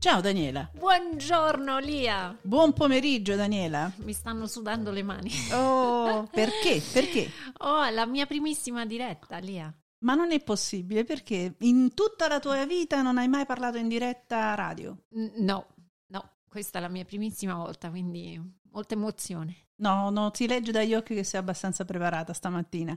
Ciao Daniela. Buongiorno Lia. Buon pomeriggio Daniela. Mi stanno sudando le mani. Oh, perché? Perché? Oh, la mia primissima diretta, Lia. Ma non è possibile perché in tutta la tua vita non hai mai parlato in diretta radio? No, no, questa è la mia primissima volta, quindi molta emozione. No, no, si legge dagli occhi che sei abbastanza preparata stamattina.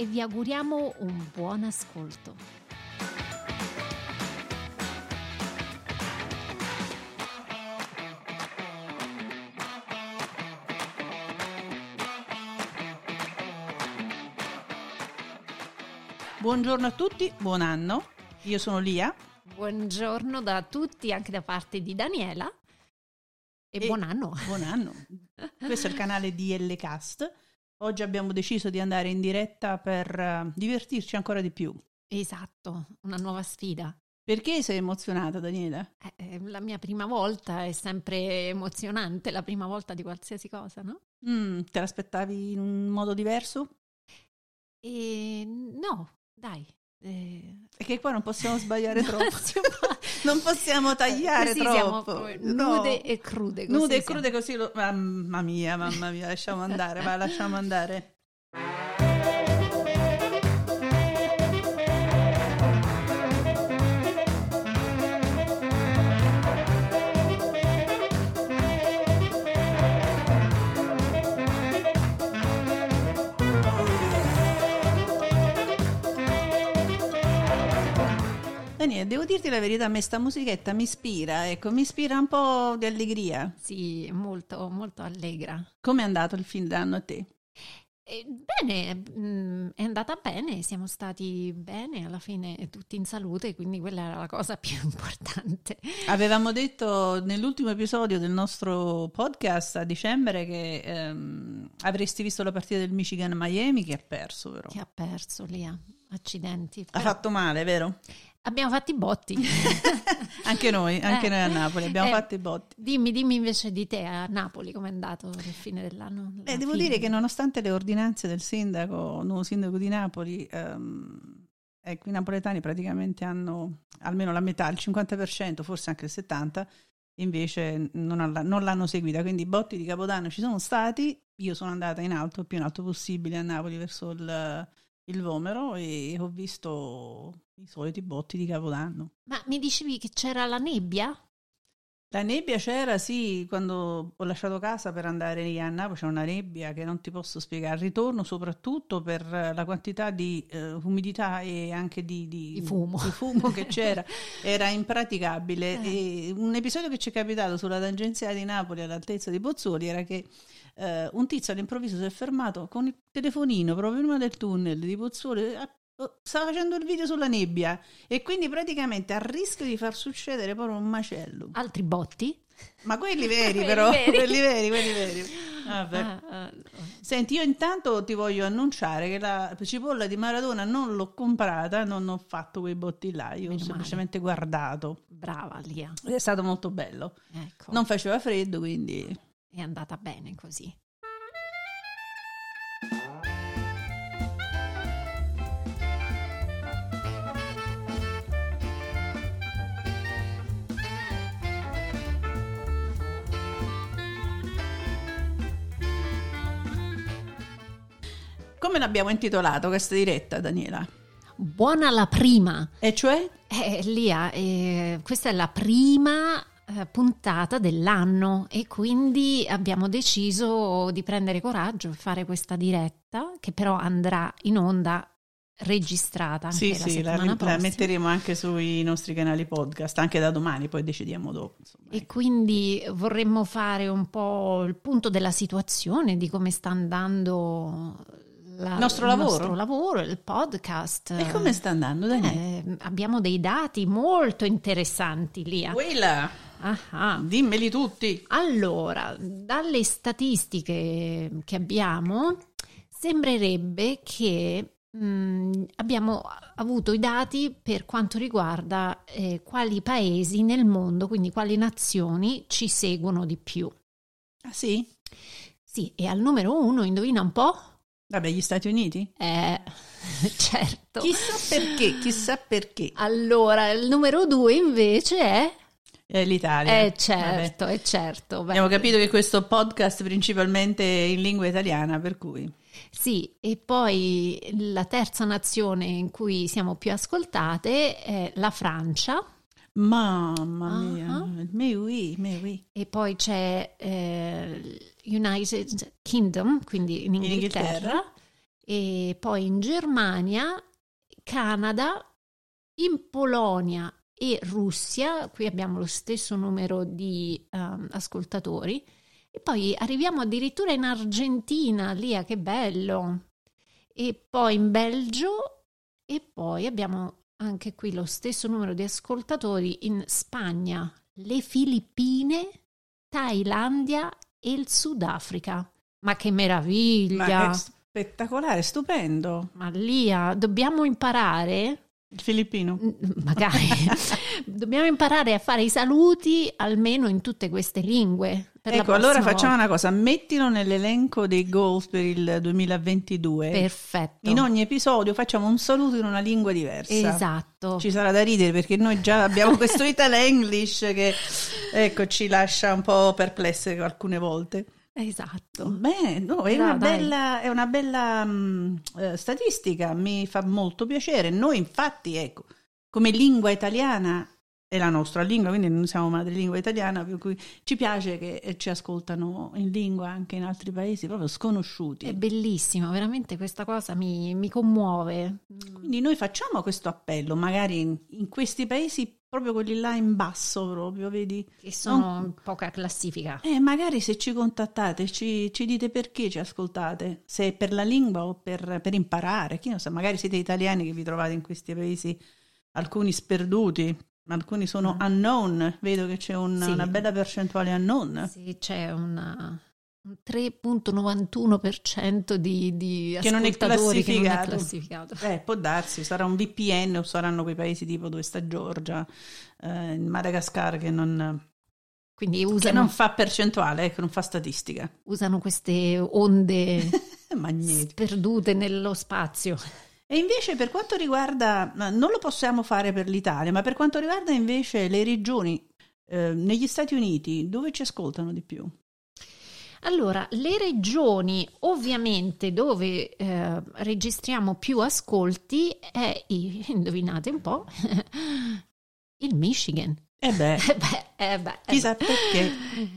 e vi auguriamo un buon ascolto. Buongiorno a tutti, buon anno. Io sono Lia. Buongiorno da tutti, anche da parte di Daniela. E, E- buon anno. Buon anno. Questo è il canale DL Cast. Oggi abbiamo deciso di andare in diretta per eh, divertirci ancora di più. Esatto, una nuova sfida. Perché sei emozionata, Daniela? Eh, eh, la mia prima volta è sempre emozionante, la prima volta di qualsiasi cosa, no? Mm, te l'aspettavi in un modo diverso? E no, dai. Eh, Perché qua non possiamo sbagliare no, troppo. Non possiamo tagliare Così troppo. No. nude e crude. Nude e crude così lo... Mamma mia, mamma mia, lasciamo andare, va, lasciamo andare. Devo dirti la verità, a me sta musichetta mi ispira, ecco, mi ispira un po' di allegria. Sì, molto, molto allegra. Com'è andato il fin d'anno a te? E bene, mm, è andata bene, siamo stati bene, alla fine tutti in salute, quindi quella era la cosa più importante. Avevamo detto nell'ultimo episodio del nostro podcast a dicembre che ehm, avresti visto la partita del Michigan Miami che ha perso, però. Che ha perso Lia, accidenti. Ha Però fatto male, vero? Abbiamo fatto i botti. Anche noi, anche Eh. noi a Napoli abbiamo Eh, fatto i botti. Dimmi, dimmi invece di te a Napoli com'è andato il fine dell'anno. Beh, devo fine? dire che nonostante le ordinanze del sindaco, nuovo sindaco di Napoli, ehm, ecco, i napoletani praticamente hanno almeno la metà, il 50%, forse anche il 70%, invece non, alla- non l'hanno seguita. Quindi i botti di Capodanno ci sono stati, io sono andata in alto, più in alto possibile a Napoli verso il, il Vomero e ho visto i soliti botti di Capodanno. Ma mi dicevi che c'era la nebbia? La nebbia c'era, sì, quando ho lasciato casa per andare a Napoli c'era una nebbia che non ti posso spiegare. Ritorno soprattutto per eh, la quantità di eh, umidità e anche di, di- Di fumo. di fumo che c'era, era impraticabile. E un episodio che ci è capitato sulla tangenziale di Napoli all'altezza di Pozzuoli era che eh, un tizio all'improvviso si è fermato con il telefonino proprio prima del tunnel di Pozzuoli. eh, Stava facendo il video sulla nebbia e quindi praticamente a rischio di far succedere proprio un macello. Altri botti? Ma quelli veri però, veri. quelli veri, quelli veri. Vabbè. Ah, ah, Senti, io intanto ti voglio annunciare che la cipolla di Maradona non l'ho comprata, non ho fatto quei botti là, io ho Meno semplicemente guardato. brava Lia. È stato molto bello. Ecco, Non faceva freddo, quindi... è andata bene così. Come l'abbiamo intitolato questa diretta, Daniela? Buona la prima. E cioè? Eh, Lia, eh, questa è la prima eh, puntata dell'anno e quindi abbiamo deciso di prendere coraggio e fare questa diretta che però andrà in onda registrata sì, la sì, la, la metteremo anche sui nostri canali podcast, anche da domani, poi decidiamo dopo. insomma, E ecco. quindi vorremmo fare un po' il punto della situazione, di come sta andando la- Il nostro lavoro? nostro lavoro, il podcast. E come sta andando? Eh, abbiamo dei dati molto interessanti, Lia. Quella, Ah, ah. dimmeli tutti. Allora, dalle statistiche che abbiamo, sembrerebbe che mh, abbiamo avuto i dati per quanto riguarda eh, quali paesi nel mondo, quindi quali nazioni ci seguono di più. Ah sì? Sì, e al numero uno, indovina un po'? Vabbè, gli Stati Uniti? Eh, certo. Chissà perché, chissà perché. Allora, il numero due invece è... È l'Italia. Eh certo, è certo. Beh, Abbiamo capito che questo podcast è principalmente in lingua italiana, per cui... Sì, e poi la terza nazione in cui siamo più ascoltate è la Francia Mamma mia, Ah. mais oui, mais oui. e poi c'è eh, United Kingdom, quindi in Inghilterra, Inghilterra. e poi in Germania, Canada, in Polonia e Russia, qui abbiamo lo stesso numero di ehm, ascoltatori, e poi arriviamo addirittura in Argentina, Lia, che bello, e poi in Belgio. E poi abbiamo anche qui lo stesso numero di ascoltatori in Spagna, le Filippine, Thailandia e il Sudafrica. Ma che meraviglia! Ma è spettacolare, stupendo. Ma Lia, dobbiamo imparare, Il filippino. magari, dobbiamo imparare a fare i saluti almeno in tutte queste lingue. Ecco, allora facciamo volta. una cosa, mettilo nell'elenco dei goals per il 2022. Perfetto. In ogni episodio facciamo un saluto in una lingua diversa. Esatto. Ci sarà da ridere perché noi già abbiamo questo Italian English che ecco, ci lascia un po' perplesse alcune volte. Esatto. Beh, no, è, Però, una bella, è una bella mh, eh, statistica, mi fa molto piacere. Noi infatti, ecco, come lingua italiana è la nostra lingua, quindi non siamo madrelingua italiana, per cui ci piace che eh, ci ascoltano in lingua anche in altri paesi proprio sconosciuti. È bellissimo, veramente questa cosa mi, mi commuove. Quindi noi facciamo questo appello, magari in, in questi paesi, proprio quelli là in basso, proprio, vedi? Che sono in poca classifica. Eh, magari se ci contattate, ci, ci dite perché ci ascoltate, se è per la lingua o per, per imparare, chi lo sa, magari siete italiani che vi trovate in questi paesi, alcuni sperduti, alcuni sono Mm. unknown, vedo che c'è un- Sì. una bella percentuale unknown. Sì, c'è una- un 3.91% di, di Che non è che non è classificato. classificato. Eh, può darsi, sarà un VPN o saranno quei paesi tipo dove sta Georgia, eh, Madagascar che non, Quindi che usano, non fa percentuale, ecco, non fa statistica. usano queste onde sperdute nello spazio. E invece per quanto riguarda, non lo possiamo fare per l'Italia, ma per quanto riguarda invece le regioni eh, negli Stati Uniti, dove ci ascoltano di più? Allora, le regioni ovviamente dove eh, registriamo più ascolti è, indovinate un po', il Michigan. Eh beh, Eh beh, eh beh, eh chissà beh. perché.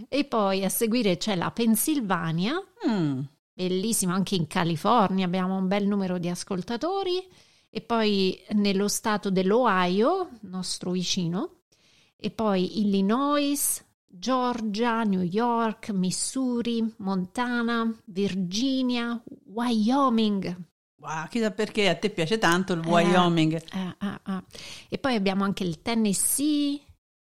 E poi a seguire c'è la Pennsylvania, Mm, bellissimo anche in California, abbiamo un bel numero di ascoltatori, e poi nello stato dell'Ohio, nostro vicino, e poi Illinois, Georgia, New York, Missouri, Montana, Virginia, Wyoming. wow, chissà perché a te piace tanto il Wyoming. Eh, ah, ah. E poi abbiamo anche il Tennessee,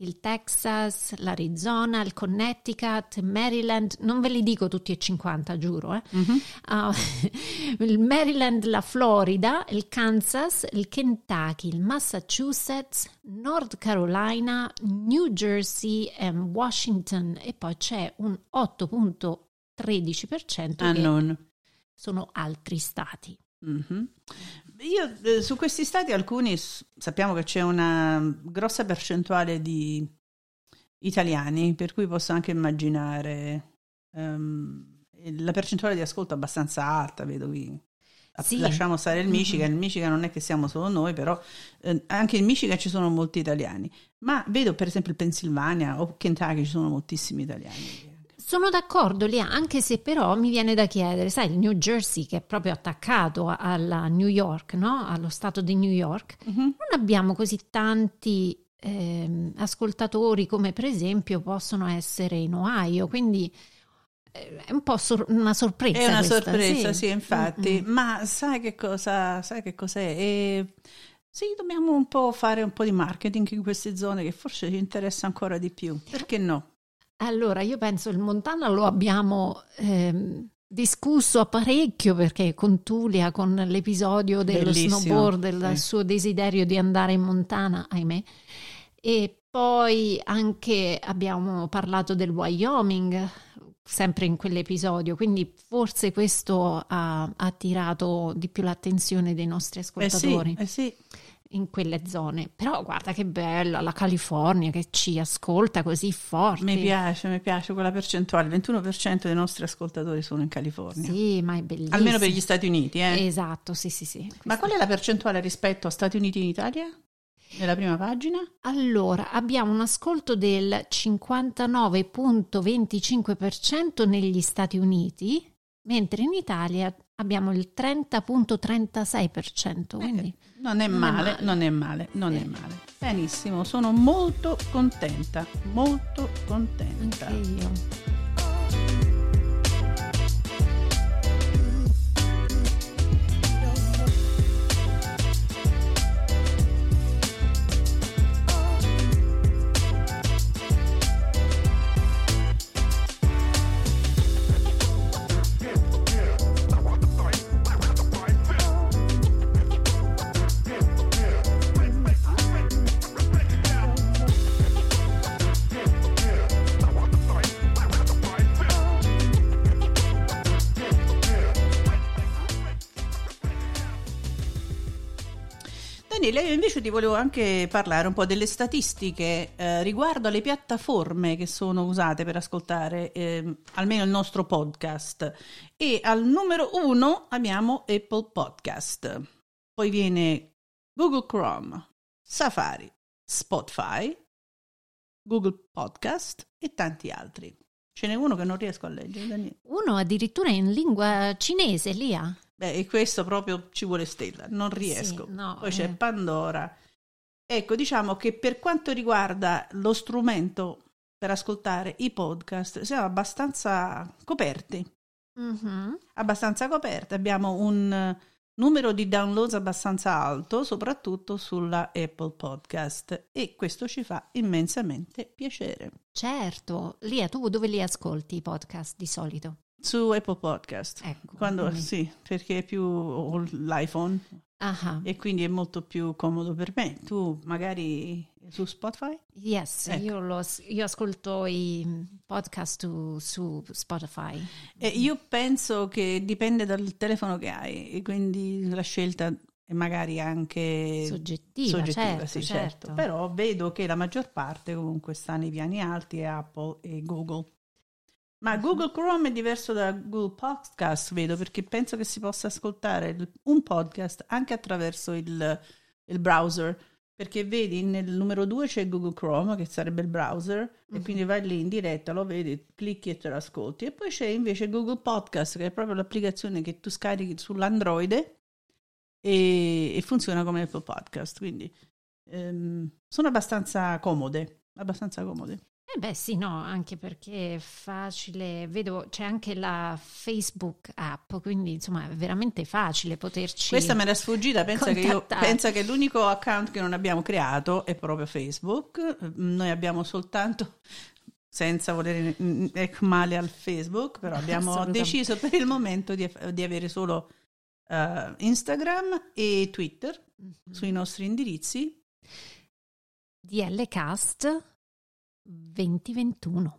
il Texas, l'Arizona, il Connecticut, Maryland, non ve li dico tutti e 50, giuro, eh. Mhm. Ah, il Maryland, la Florida, il Kansas, il Kentucky, il Massachusetts, North Carolina, New Jersey e Washington e poi c'è un 8.13% Ah, che non. sono altri stati. Mhm. Io eh, su questi stati alcuni sappiamo che c'è una grossa percentuale di italiani, per cui posso anche immaginare ehm, la percentuale di ascolto abbastanza alta, vedo qui. Sì. Lasciamo stare il Michigan, il Michigan non è che siamo solo noi, però eh, anche in Michigan ci sono molti italiani, ma vedo per esempio il Pennsylvania o Kentucky ci sono moltissimi italiani. Sono d'accordo Lia, anche se però mi viene da chiedere, sai, il New Jersey che è proprio attaccato alla New York, no? allo stato di New York, Mhm. non abbiamo così tanti ehm, ascoltatori come per esempio possono essere in Ohio, quindi eh, è un po' sor- una sorpresa. È una questa, sorpresa, sì, infatti. Mm-mm. Ma sai che cosa, sai che cos'è? E sì, dobbiamo un po' fare un po' di marketing in queste zone che forse ci interessa ancora di più. Perché no? Allora, io penso il Montana lo abbiamo ehm, discusso parecchio perché con Tulia, con l'episodio dello Bellissimo, snowboard, del sì. suo desiderio di andare in Montana, ahimè. E poi anche abbiamo parlato del Wyoming, sempre in quell'episodio, quindi forse questo ha attirato di più l'attenzione dei nostri Eh sì, ascoltatori eh sì. In quelle zone. Però guarda che bella la California che ci ascolta così forte. Mi piace, mi piace quella percentuale. Il 21% dei nostri ascoltatori sono in California. Sì, ma è bellissimo. Almeno per gli Stati Uniti, eh. Esatto, sì, sì, sì. Ma qual è la percentuale rispetto a Stati Uniti in Italia? Nella prima pagina? Allora, abbiamo un ascolto del 59.25% negli Stati Uniti, mentre in Italia abbiamo il 30.36%, quindi Non è Non è male, male. non è male, non è Sì. male. Benissimo, sono molto contenta, molto contenta. anche io. Daniele, io invece ti volevo anche parlare un po' delle statistiche eh, riguardo alle piattaforme che sono usate per ascoltare ehm, almeno il nostro podcast. E al numero uno abbiamo Apple Podcast, poi viene Google Chrome, Safari, Spotify, Google Podcast e tanti altri. Ce n'è uno che non riesco a leggere, Daniele. Uno addirittura in lingua cinese, Lia. Beh, e questo proprio ci vuole stella, non riesco. Sì, no, Poi c'è eh. Pandora. Ecco, diciamo che per quanto riguarda lo strumento per ascoltare i podcast, siamo abbastanza coperti, Mhm. abbastanza coperti. Abbiamo un numero di downloads abbastanza alto, soprattutto sulla Apple Podcast e questo ci fa immensamente piacere. Certo, Lia, tu dove li ascolti i podcast di solito? Su Apple Podcast. Ecco. Quando quindi- sì, perché è più ho l'iPhone Ah, e quindi è molto più comodo per me. Tu magari su Spotify? yes, Ecco. io, lo io ascolto i podcast su, su Spotify. E io penso che dipende dal telefono che hai e quindi la scelta è magari anche Soggettiva, soggettiva, certo, sì, certo. Però vedo che la maggior parte comunque sta nei piani alti è Apple e Google. Ma. Google Chrome è diverso da Google Podcast, vedo, perché penso che si possa ascoltare un podcast anche attraverso il, il browser. Perché vedi, nel numero 2 c'è Google Chrome, che sarebbe il browser, e Mhm. quindi vai lì in diretta, lo vedi, clicchi e te lo ascolti. E poi c'è invece Google Podcast, che è proprio l'applicazione che tu scarichi sull'Android e, e funziona come Apple Podcast. Quindi ehm, sono abbastanza comode, abbastanza comode. Eh beh sì, no, anche perché è facile, vedo c'è anche la Facebook app, quindi insomma è veramente facile poterci... Questa me era sfuggita, pensa che, io, pensa che l'unico account che non abbiamo creato è proprio Facebook, noi abbiamo soltanto, senza volere mm, ecco, male al Facebook, però abbiamo deciso per il momento di, di avere solo eh, Instagram e Twitter Mhm. sui nostri indirizzi. DL Cast 2021.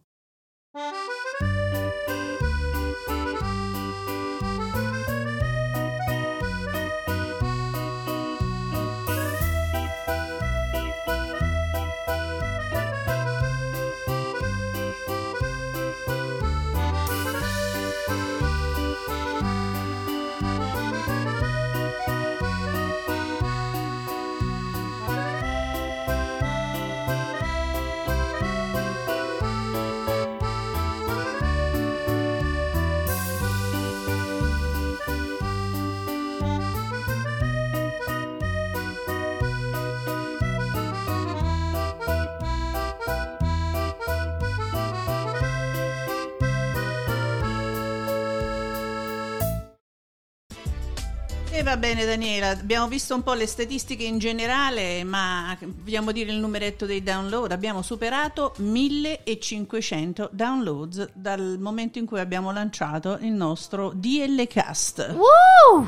Va bene Daniela, abbiamo visto un po' le statistiche in generale, ma vogliamo dire il numeretto dei download, abbiamo superato 1500 downloads dal momento in cui abbiamo lanciato il nostro DL Cast. Woo!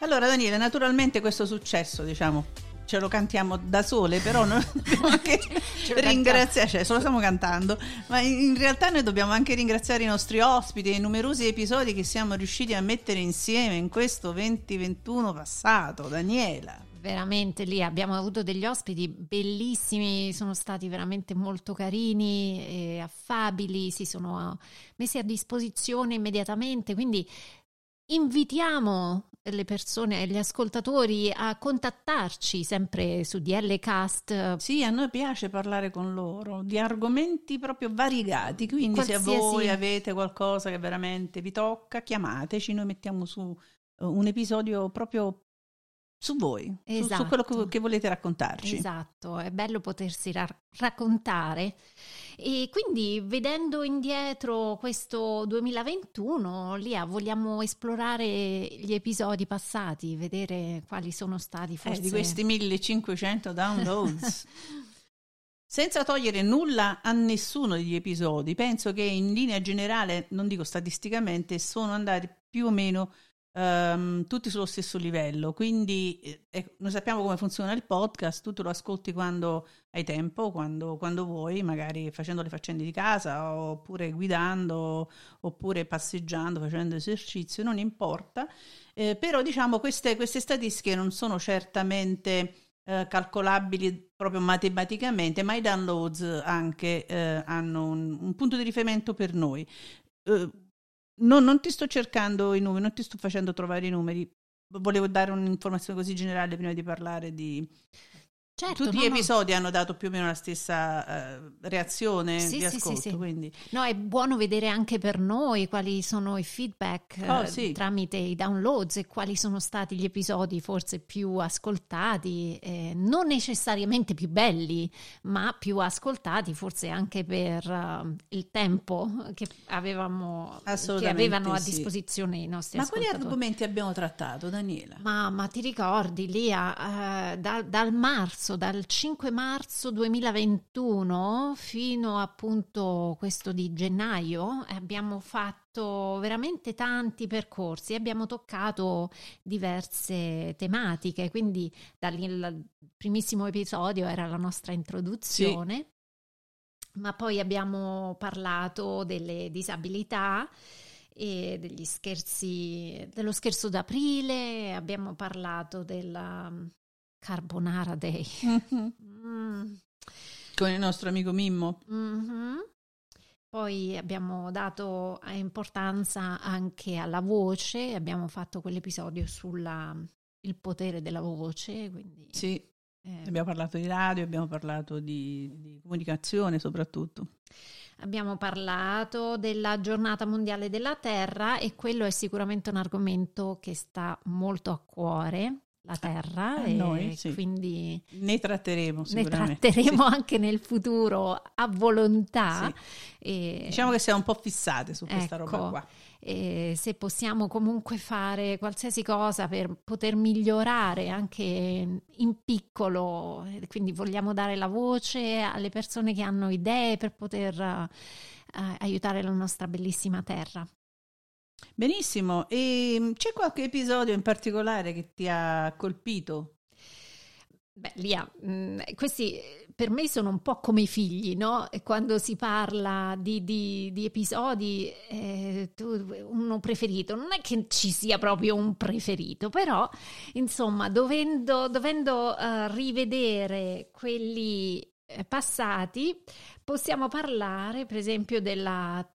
Allora Daniela, naturalmente questo successo, diciamo, ce lo cantiamo da sole, però noi dobbiamo anche ringraziare, cioè ce lo stiamo cantando, ma in realtà noi dobbiamo anche ringraziare i nostri ospiti e i numerosi episodi che siamo riusciti a mettere insieme in questo 2021 passato. Daniela. Veramente lì abbiamo avuto degli ospiti bellissimi, sono stati veramente molto carini e affabili, si sono messi a disposizione immediatamente, quindi invitiamo le persone, gli ascoltatori a contattarci sempre su DL Cast. Sì, a noi piace parlare con loro di argomenti proprio variegati, quindi Qualsiasi... se voi avete qualcosa che veramente vi tocca, chiamateci, noi mettiamo su eh, un episodio proprio su voi, esatto. su, su, quello che, esatto. che, volete raccontarci. Esatto, è bello potersi ra- raccontare. E quindi vedendo indietro questo 2021, Lia, vogliamo esplorare gli episodi passati, vedere quali sono stati forse... Eh, di questi 1500 downloads. Senza togliere nulla a nessuno degli episodi, penso che in linea generale, non dico statisticamente, sono andati più o meno um, tutti sullo stesso livello. Quindi eh, noi sappiamo come funziona il podcast, tu te lo ascolti quando hai tempo, quando, quando vuoi, magari facendo le faccende di casa, oppure guidando, oppure passeggiando, facendo esercizio, non importa. Eh, però diciamo queste, queste statistiche non sono certamente eh, calcolabili proprio matematicamente, ma i downloads anche eh, hanno un, un, punto di riferimento per noi. Eh, No, non ti sto cercando i numeri, non ti sto facendo trovare i numeri. Volevo dare un'informazione così generale prima di parlare di, Certo, Tutti no, gli episodi no. hanno dato più o meno la stessa uh, reazione sì, di ascolto. Sì, sì, quindi. No, è buono vedere anche per noi quali sono i feedback oh, uh, tramite i downloads e quali sono stati gli episodi forse più ascoltati, eh, non necessariamente più belli, ma più ascoltati forse anche per uh, il tempo che, avevamo, che avevano a disposizione i nostri ma ascoltatori. Ma quali argomenti abbiamo trattato, Daniela? Ma, ma ti ricordi, Lia, da, dal marzo marzo, dal 5 marzo 2021 fino appunto questo di gennaio abbiamo fatto veramente tanti percorsi, abbiamo toccato diverse tematiche, quindi dal primissimo episodio era la nostra introduzione. Sì. Ma poi abbiamo parlato delle disabilità e degli scherzi, dello scherzo d'aprile, abbiamo parlato della Carbonara Day. Mm-hmm. Mm. Con il nostro amico Mimmo. Mm-hmm. Poi abbiamo dato importanza anche alla voce, abbiamo fatto quell'episodio sul potere della voce. Quindi, sì, eh, abbiamo parlato di radio, abbiamo parlato di, di comunicazione soprattutto. Abbiamo parlato della giornata mondiale della Terra e quello è sicuramente un argomento che sta molto a cuore la terra a e noi, sì. quindi ne tratteremo ne tratteremo sì. anche nel futuro a volontà sì. e, diciamo che siamo un po' fissate su questa ecco, roba qua e se possiamo comunque fare qualsiasi cosa per poter migliorare anche in piccolo quindi vogliamo dare la voce alle persone che hanno idee per poter uh, aiutare la nostra bellissima terra Benissimo, e ehm, c'è qualche episodio in particolare che ti ha colpito? Beh, Lia, mm, questi per me sono un po' come i figli, no? Quando si parla di, di, di episodi, eh, uno preferito, non è che ci sia proprio un preferito, però insomma, dovendo, dovendo uh, rivedere quelli eh, passati, possiamo parlare per esempio della,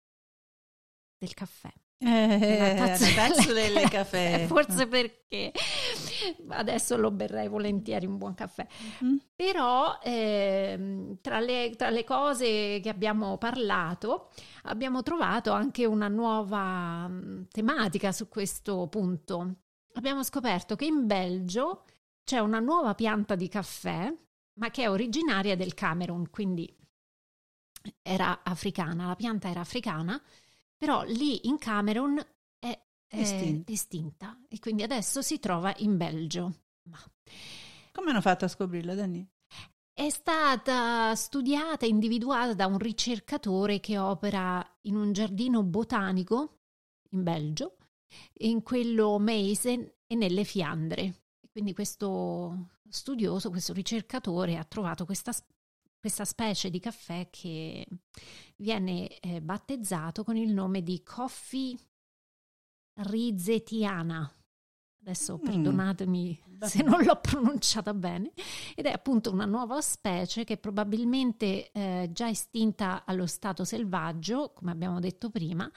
del caffè. Eh, ragazzo del caffè. Forse perché adesso lo berrei volentieri un buon caffè. Mm. Però eh, tra, le, tra, le, cose che abbiamo parlato abbiamo trovato anche una nuova mm, tematica su questo punto. Abbiamo scoperto che in Belgio c'è una nuova pianta di caffè ma che è originaria del Camerun, quindi era africana, la pianta era africana, però lì in Camerun è, è estinta. estinta. e quindi adesso si trova in Belgio. Ma... Come hanno fatto a scoprirla, Dani? È stata studiata e individuata da un ricercatore che opera in un giardino botanico in Belgio, in quello Meisen e nelle Fiandre. Quindi questo studioso, questo ricercatore ha trovato questa, questa specie di caffè che viene eh, battezzato con il nome di Coffee rizetiana. Adesso mm. perdonatemi se non l'ho pronunciata bene, ed è appunto una nuova specie che probabilmente eh, già estinta allo stato selvaggio, come abbiamo detto prima,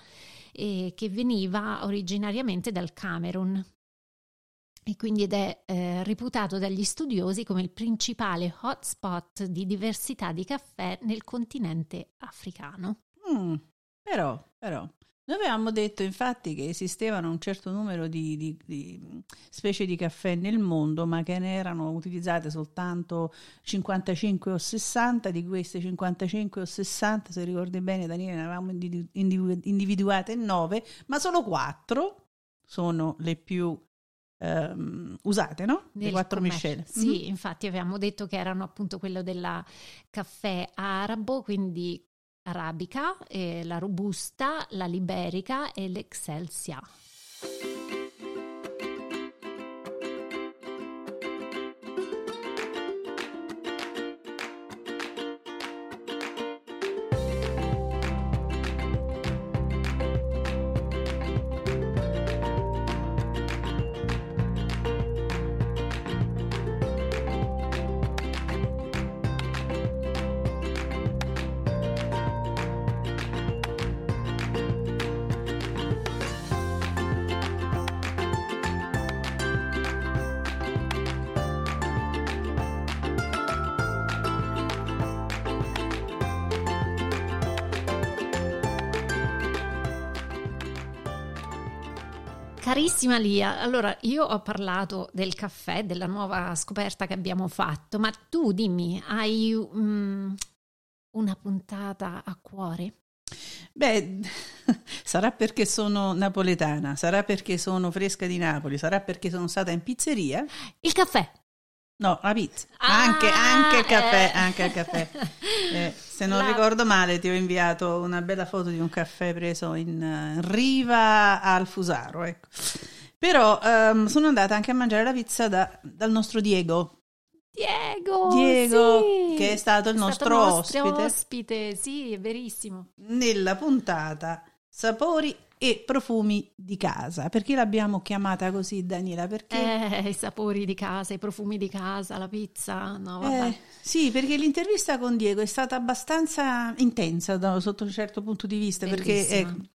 e che veniva originariamente dal Camerun e quindi ed è eh, reputato dagli studiosi come il principale hotspot di diversità di caffè nel continente africano. Mm, però, però, noi avevamo detto infatti che esistevano un certo numero di, di, di, specie di caffè nel mondo, ma che ne erano utilizzate soltanto 55 o 60. Di queste 55 o 60, se ricordi bene, Daniele, ne avevamo individuate 9, ma solo 4 sono le più ehm, usate, no? Le quattro miscele. Sì, mm-hmm. infatti avevamo detto che erano appunto quello del caffè arabo, quindi arabica, la robusta, la liberica e l'excelsia. Carissima Lia, allora io ho parlato del caffè, della nuova scoperta che abbiamo fatto, ma tu dimmi, hai um, una puntata a cuore? Beh, sarà perché sono napoletana, sarà perché sono fresca di Napoli, sarà perché sono stata in pizzeria. Il caffè. No, la pizza. Ah, anche, anche, il caffè, eh. anche il caffè. Eh, se non la... ricordo male ti ho inviato una bella foto di un caffè preso in uh, riva al Fusaro. Ecco. Però um, sono andata anche a mangiare la pizza da, dal nostro Diego. Diego, Diego sì. che è stato il è nostro, stato ospite. ospite. Sì, è verissimo. Nella puntata Sapori e profumi di casa. Perché l'abbiamo chiamata così, Daniela? Perché... Eh, i sapori di casa, i profumi di casa, la pizza. No, vabbè. Eh, sì, perché l'intervista con Diego è stata abbastanza intensa da, sotto un certo punto di vista. Bellissima. Perché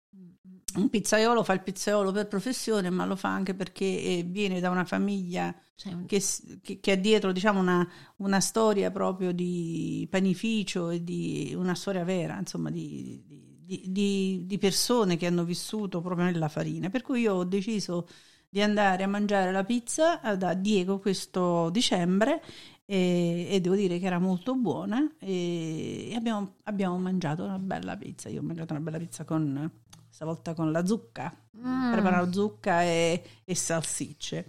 un pizzaiolo fa il pizzaiolo per professione, ma lo fa anche perché eh, viene da una famiglia un... che, che, che, ha dietro diciamo, una, una, storia proprio di panificio e di una storia vera, insomma, di, di di, di, di, persone che hanno vissuto proprio nella farina. Per cui io ho deciso di andare a mangiare la pizza da Diego questo dicembre e, e devo dire che era molto buona e abbiamo, abbiamo, mangiato una bella pizza. Io ho mangiato una bella pizza con stavolta con la zucca, mm. preparato zucca e, e salsicce.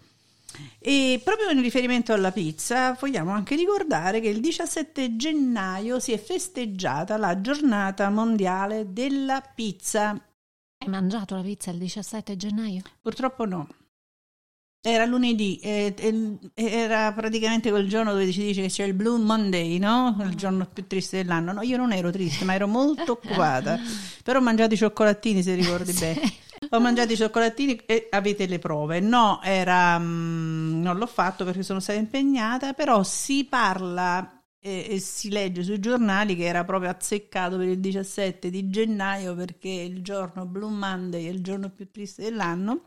E proprio in riferimento alla pizza, vogliamo anche ricordare che il 17 gennaio si è festeggiata la giornata mondiale della pizza. Hai mangiato la pizza il 17 gennaio? Purtroppo no. Era lunedì, era praticamente quel giorno dove si dice che c'è il Blue Monday, no? Il giorno più triste dell'anno. No, io non ero triste, ma ero molto occupata. Però ho mangiato i cioccolatini, se ricordi bene. Ho mangiato i cioccolatini e avete le prove. No, era, mm, non l'ho fatto perché sono stata impegnata, però si parla e, e, si legge sui giornali che era proprio azzeccato per il 17 di gennaio perché il giorno Blue Monday è il giorno più triste dell'anno.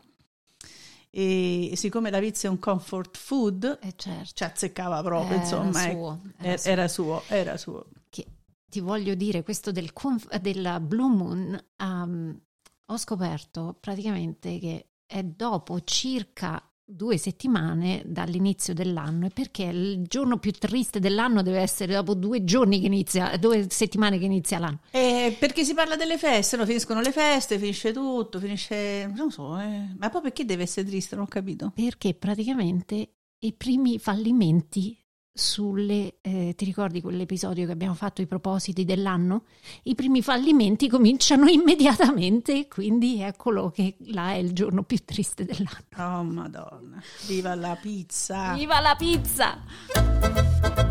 E siccome la pizza è un comfort food, eh certo. ci azzeccava proprio, era insomma, suo, era, suo. era, suo. era suo. Che ti voglio dire, questo del conf- della Blue Moon um, ho scoperto praticamente che è dopo circa due settimane dall'inizio dell'anno e perché il giorno più triste dell'anno deve essere dopo due giorni che inizia, due settimane che inizia l'anno. Eh, perché si parla delle feste, no? finiscono le feste, finisce tutto, finisce... non so, eh. ma poi perché deve essere triste? Non ho capito. Perché praticamente i primi fallimenti sulle, eh, ti ricordi quell'episodio che abbiamo fatto, i propositi dell'anno? I primi fallimenti cominciano immediatamente, quindi eccolo che là è il giorno più triste dell'anno. Oh madonna, viva la pizza! Viva la pizza!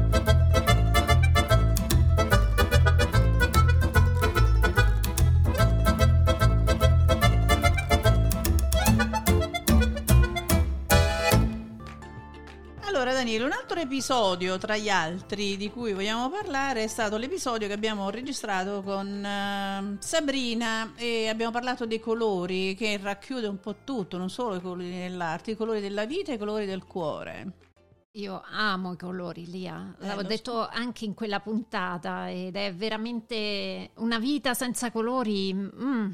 Daniele, un altro episodio tra gli altri di cui vogliamo parlare è stato l'episodio che abbiamo registrato con uh, Sabrina e abbiamo parlato dei colori che racchiude un po' tutto, non solo i colori dell'arte, i colori della vita e i colori del cuore. Io amo i colori, Lia. Eh, L'avevo lo detto anche in quella puntata ed è veramente una vita senza colori. mm,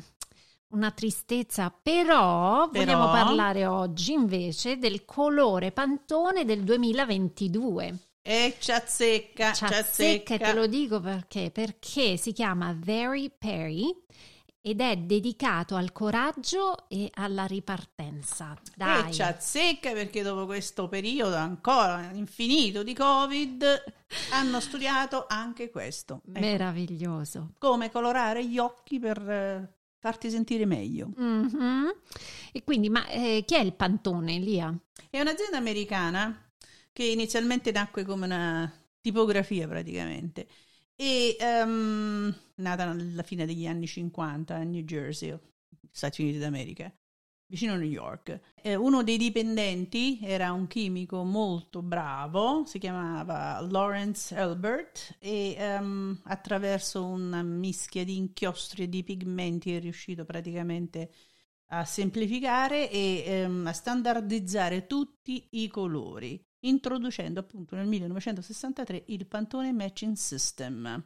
una tristezza, però, Però? vogliamo parlare oggi invece del colore Pantone del 2022. E c'azzecca, C'azzecca e te lo dico perché, perché si chiama Very Perry ed è dedicato al coraggio e alla ripartenza. Dai, E c'azzecca perché dopo questo periodo ancora infinito di Covid hanno studiato anche questo. Ecco, meraviglioso. come colorare gli occhi per eh, farti sentire meglio. Mhm. E quindi, ma eh, chi è il Pantone, Lia? È un'azienda americana che inizialmente nacque come una tipografia praticamente e ehm, nata alla fine degli anni 50 a New Jersey, Stati Uniti d'America, vicino a New York. Eh, uno dei dipendenti era un chimico molto bravo, si chiamava Lawrence Elbert e ehm, attraverso una mischia di inchiostri e di pigmenti è riuscito praticamente a semplificare e ehm, a standardizzare tutti i colori, introducendo appunto nel 1963 il Pantone Matching System,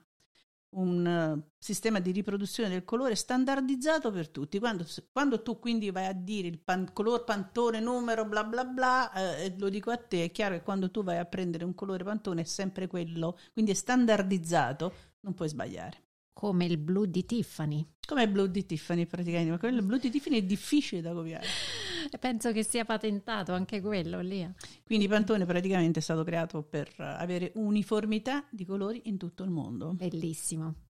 un eh, sistema di riproduzione del colore standardizzato per tutti. Quando, quando tu quindi vai a dire il pan- color Pantone numero bla bla bla, eh, lo dico a te, è chiaro che quando tu vai a prendere un colore Pantone è sempre quello, quindi è standardizzato, non puoi sbagliare. Come il blu di Tiffany. Come il blu di Tiffany praticamente, ma quello blu di Tiffany è difficile da copiare. Penso che sia patentato anche quello, Lia. Quindi Pantone praticamente è stato creato per eh, avere uniformità di colori in tutto il mondo. Bellissimo.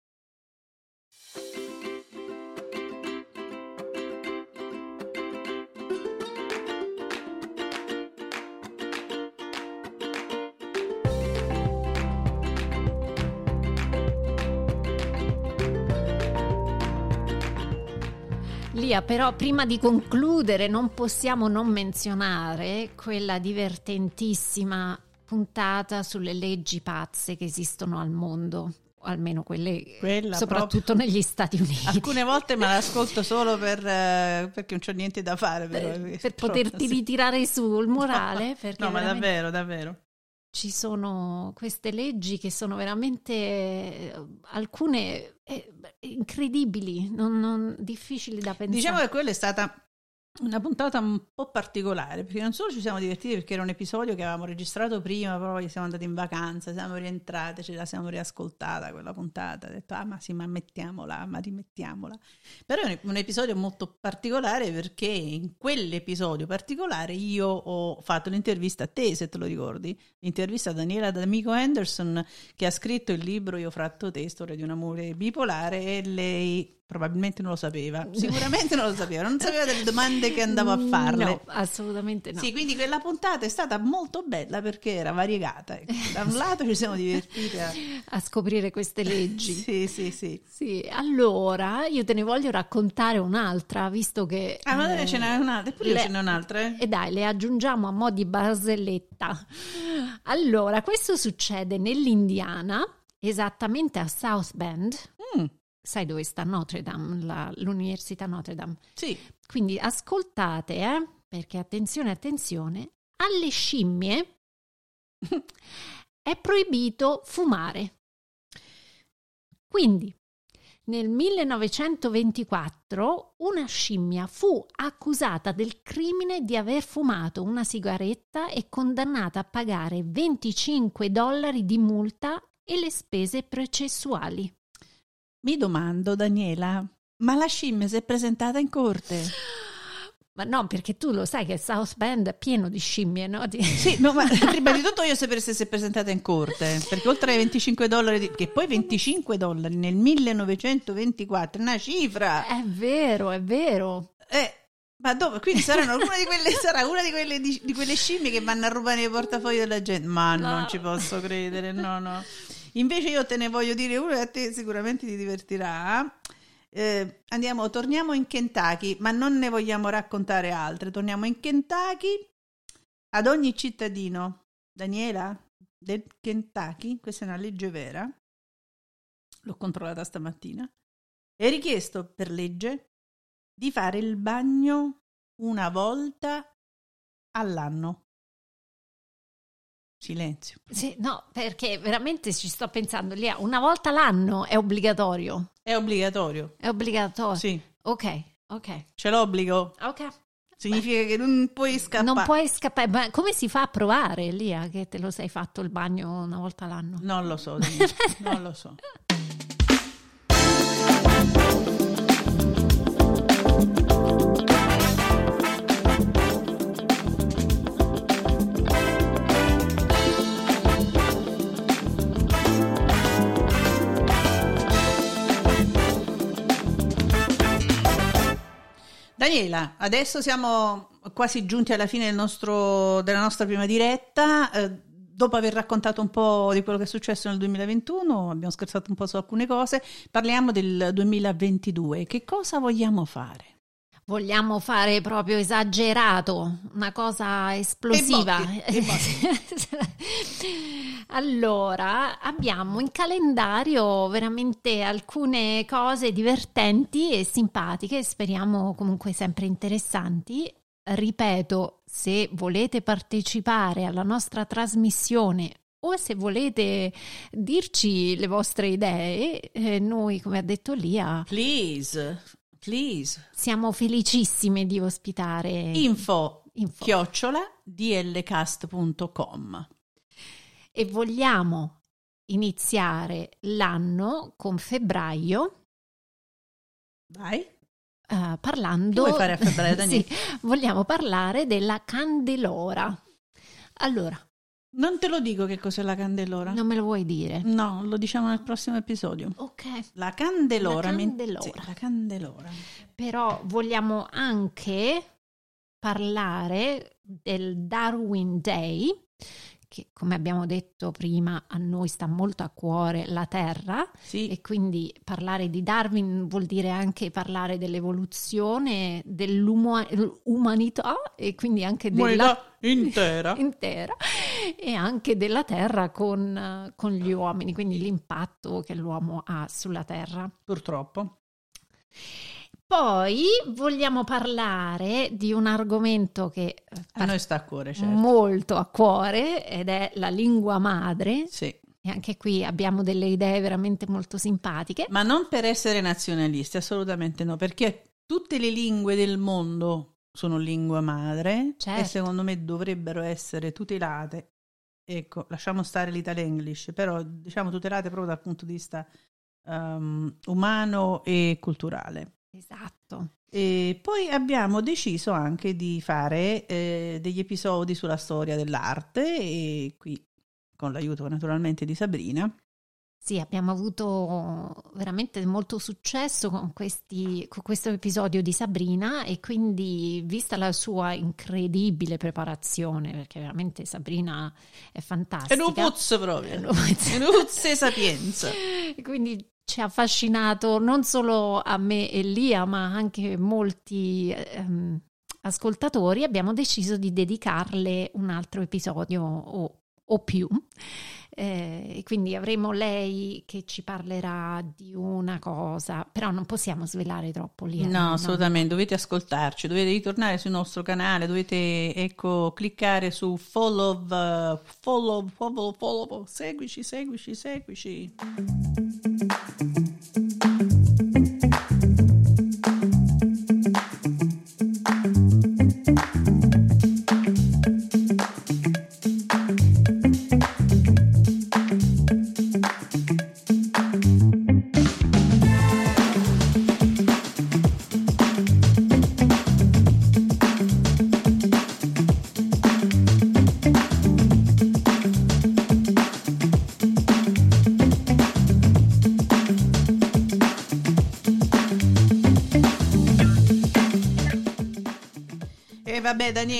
Lia, però prima di concludere non possiamo non menzionare quella divertentissima puntata sulle leggi pazze che esistono al mondo, almeno quelle Quella soprattutto negli Stati Uniti. Alcune volte me l'ascolto solo per, eh, perché non c'ho niente da fare. Però, per, per troppo- poterti sì. ritirare su il morale, No, ma veramente davvero, davvero. Ci sono queste leggi che sono veramente eh, alcune eh, incredibili, non- non- difficili da pensare. Diciamo che quella è stata una puntata un po' particolare, perché non solo ci siamo divertiti perché era un episodio che avevamo registrato prima, poi siamo andati in vacanza, siamo rientrate, ce la siamo riascoltata quella puntata, ho detto ah ma sì, ma mettiamola, ma rimettiamola. Però è un, episodio molto particolare perché in quell'episodio particolare io ho fatto l'intervista a te, se te lo ricordi, l'intervista a Daniela D'Amico Anderson che ha scritto il libro Io fratto te, storia di un amore bipolare e lei probabilmente non lo sapeva, sicuramente non lo sapeva, non sapeva delle domande che andavo a farle. No, assolutamente no. Sì, quindi quella puntata è stata molto bella perché era variegata. ecco. Da un lato ci siamo divertiti a... A scoprire queste leggi. Sì, sì, sì. Sì, allora io te ne voglio raccontare un'altra, visto che... Ah, ma eh, ce n'è un'altra, eppure le- ce n'è un'altra. eh. E dai, le aggiungiamo a mo' di barzelletta. Allora, questo succede nell'Indiana, esattamente a South Bend. Mm, Sai dove sta Notre Dame, la- l'Università Notre Dame. sì, Quindi ascoltate, eh, perché attenzione, attenzione, alle scimmie è proibito fumare. Quindi, Nel 1924 una scimmia fu accusata del crimine di aver fumato una sigaretta e condannata a pagare 25 dollari di multa e le spese processuali. Mi domando, Daniela, ma la scimmia si è presentata in corte? Ma no, perché tu lo sai che South Bend è pieno di scimmie, no? Di... Sì, no, ma prima di tutto io sapevo se si è presentata in corte, perché oltre ai 25 dollari, di... che poi 25 dollari nel 1924, una cifra! È vero, è vero. Eh, ma dove? Quindi saranno una di quelle, sarà una di quelle, di, di quelle scimmie che vanno a rubare i portafogli della gente. Ma no. non ci posso credere, no, no. Invece io te ne voglio dire uno e a te sicuramente ti divertirà. Eh, andiamo, torniamo in Kentucky, ma non ne vogliamo raccontare altre. Torniamo in Kentucky. Ad ogni cittadino, Daniela, del Kentucky, questa è una legge vera, l'ho controllata stamattina, è richiesto per legge di fare il bagno una volta all'anno. Silenzio. Sì, no, perché veramente ci sto pensando lì, una volta l'anno è obbligatorio. È obbligatorio. È obbligatorio. Sì. Ok, ok. Ce l'obbligo. Ok. Significa Beh. che non puoi scappare. Non puoi scappare, ma come si fa a provare, Lia, che te lo sei fatto il bagno una volta l'anno? Non lo so, non lo so. Daniela, adesso siamo quasi giunti alla fine del nostro, della nostra prima diretta. Eh, dopo aver raccontato un po' di quello che è successo nel 2021, abbiamo scherzato un po' su alcune cose, parliamo del 2022. Che cosa vogliamo fare? Vogliamo fare proprio esagerato, una cosa esplosiva. E botti, e botti. Allora, abbiamo in calendario veramente alcune cose divertenti e simpatiche, speriamo comunque sempre interessanti. Ripeto, se volete partecipare alla nostra trasmissione o se volete dirci le vostre idee, eh, noi, come ha detto Lia, please, please. siamo felicissimi di ospitare info, info. chiocciola dlcast.com e vogliamo iniziare l'anno con febbraio. Vai. Uh, parlando. Che vuoi fare a febbraio, sì, vogliamo parlare della candelora. Allora. Non te lo dico che cos'è la candelora. Non me lo vuoi dire? No, lo diciamo nel prossimo episodio. Ok. La candelora. La candelora. Sì, la candelora. Però vogliamo anche parlare del Darwin Day, che come abbiamo detto prima a noi sta molto a cuore la Terra sì. e quindi parlare di Darwin vuol dire anche parlare dell'evoluzione dell'umanità e quindi anche della intera. intera e anche della Terra con, con gli uomini, quindi l'impatto che l'uomo ha sulla Terra. Purtroppo. Poi vogliamo parlare di un argomento che eh, a noi sta a cuore, certo. molto a cuore ed è la lingua madre. Sì. E anche qui abbiamo delle idee veramente molto simpatiche. Ma non per essere nazionalisti, assolutamente no, perché tutte le lingue del mondo sono lingua madre certo. e secondo me dovrebbero essere tutelate. Ecco, lasciamo stare l'Italia English, però diciamo tutelate proprio dal punto di vista um, umano e culturale. Esatto. E poi abbiamo deciso anche di fare eh, degli episodi sulla storia dell'arte e qui con l'aiuto naturalmente di Sabrina. Sì, abbiamo avuto veramente molto successo con, questi, con questo episodio di Sabrina e quindi vista la sua incredibile preparazione, perché veramente Sabrina è fantastica. È un puzzo proprio, è un puzzo sapienza. quindi ci ha affascinato non solo a me e Lia, ma anche molti ehm, ascoltatori, abbiamo deciso di dedicarle un altro episodio o, o più. Eh, quindi avremo lei che ci parlerà di una cosa, però non possiamo svelare troppo lì. No, no, assolutamente, dovete ascoltarci, dovete ritornare sul nostro canale, dovete ecco, cliccare su follow, uh, follow, follow, follow, seguici, seguici, seguici.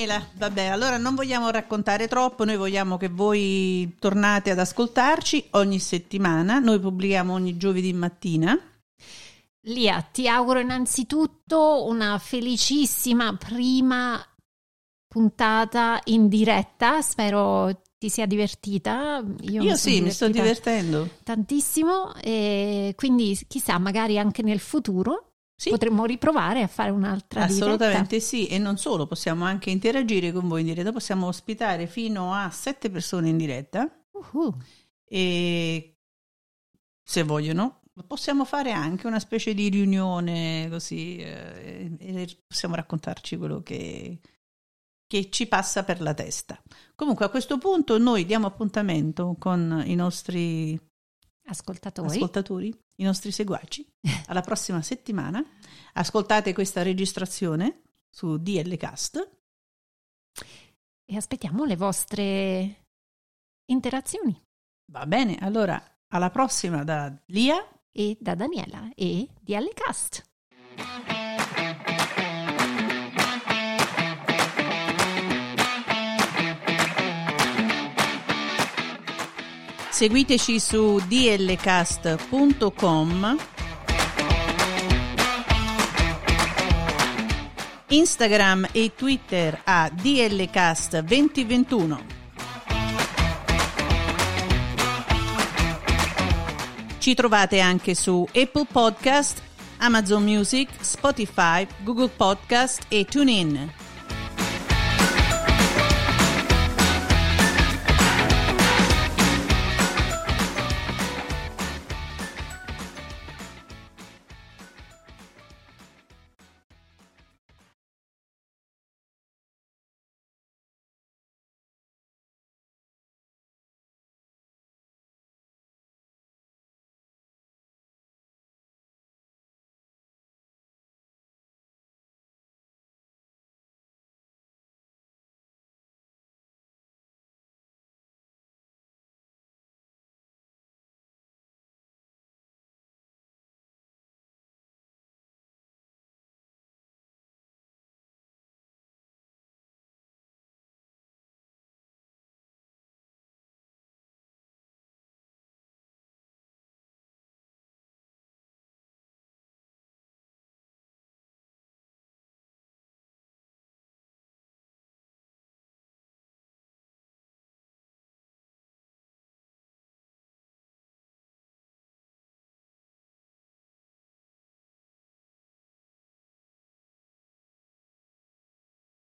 Daniela, vabbè, allora non vogliamo raccontare troppo, noi vogliamo che voi tornate ad ascoltarci ogni settimana, noi pubblichiamo ogni giovedì mattina. Lia, ti auguro innanzitutto una felicissima prima puntata in diretta, spero ti sia divertita. Io, Io sì, mi sto divertendo tantissimo e quindi chissà, magari anche nel futuro sì. Potremmo riprovare a fare un'altra Assolutamente diretta. sì, e non solo, possiamo anche interagire con voi in diretta, possiamo ospitare fino a sette persone in diretta. Uh-huh. E se vogliono, possiamo fare anche una specie di riunione così eh, e possiamo raccontarci quello che, che ci passa per la testa. Comunque a questo punto noi diamo appuntamento con i nostri ascoltatori, ascoltatori i nostri seguaci. Alla prossima settimana. Ascoltate questa registrazione su DL Cast. E aspettiamo le vostre interazioni. Va bene, allora alla prossima da Lia e da Daniela e DL Seguiteci su dlcast.com, Instagram e Twitter a dlcast2021. Ci trovate anche su Apple Podcast, Amazon Music, Spotify, Google Podcast e TuneIn.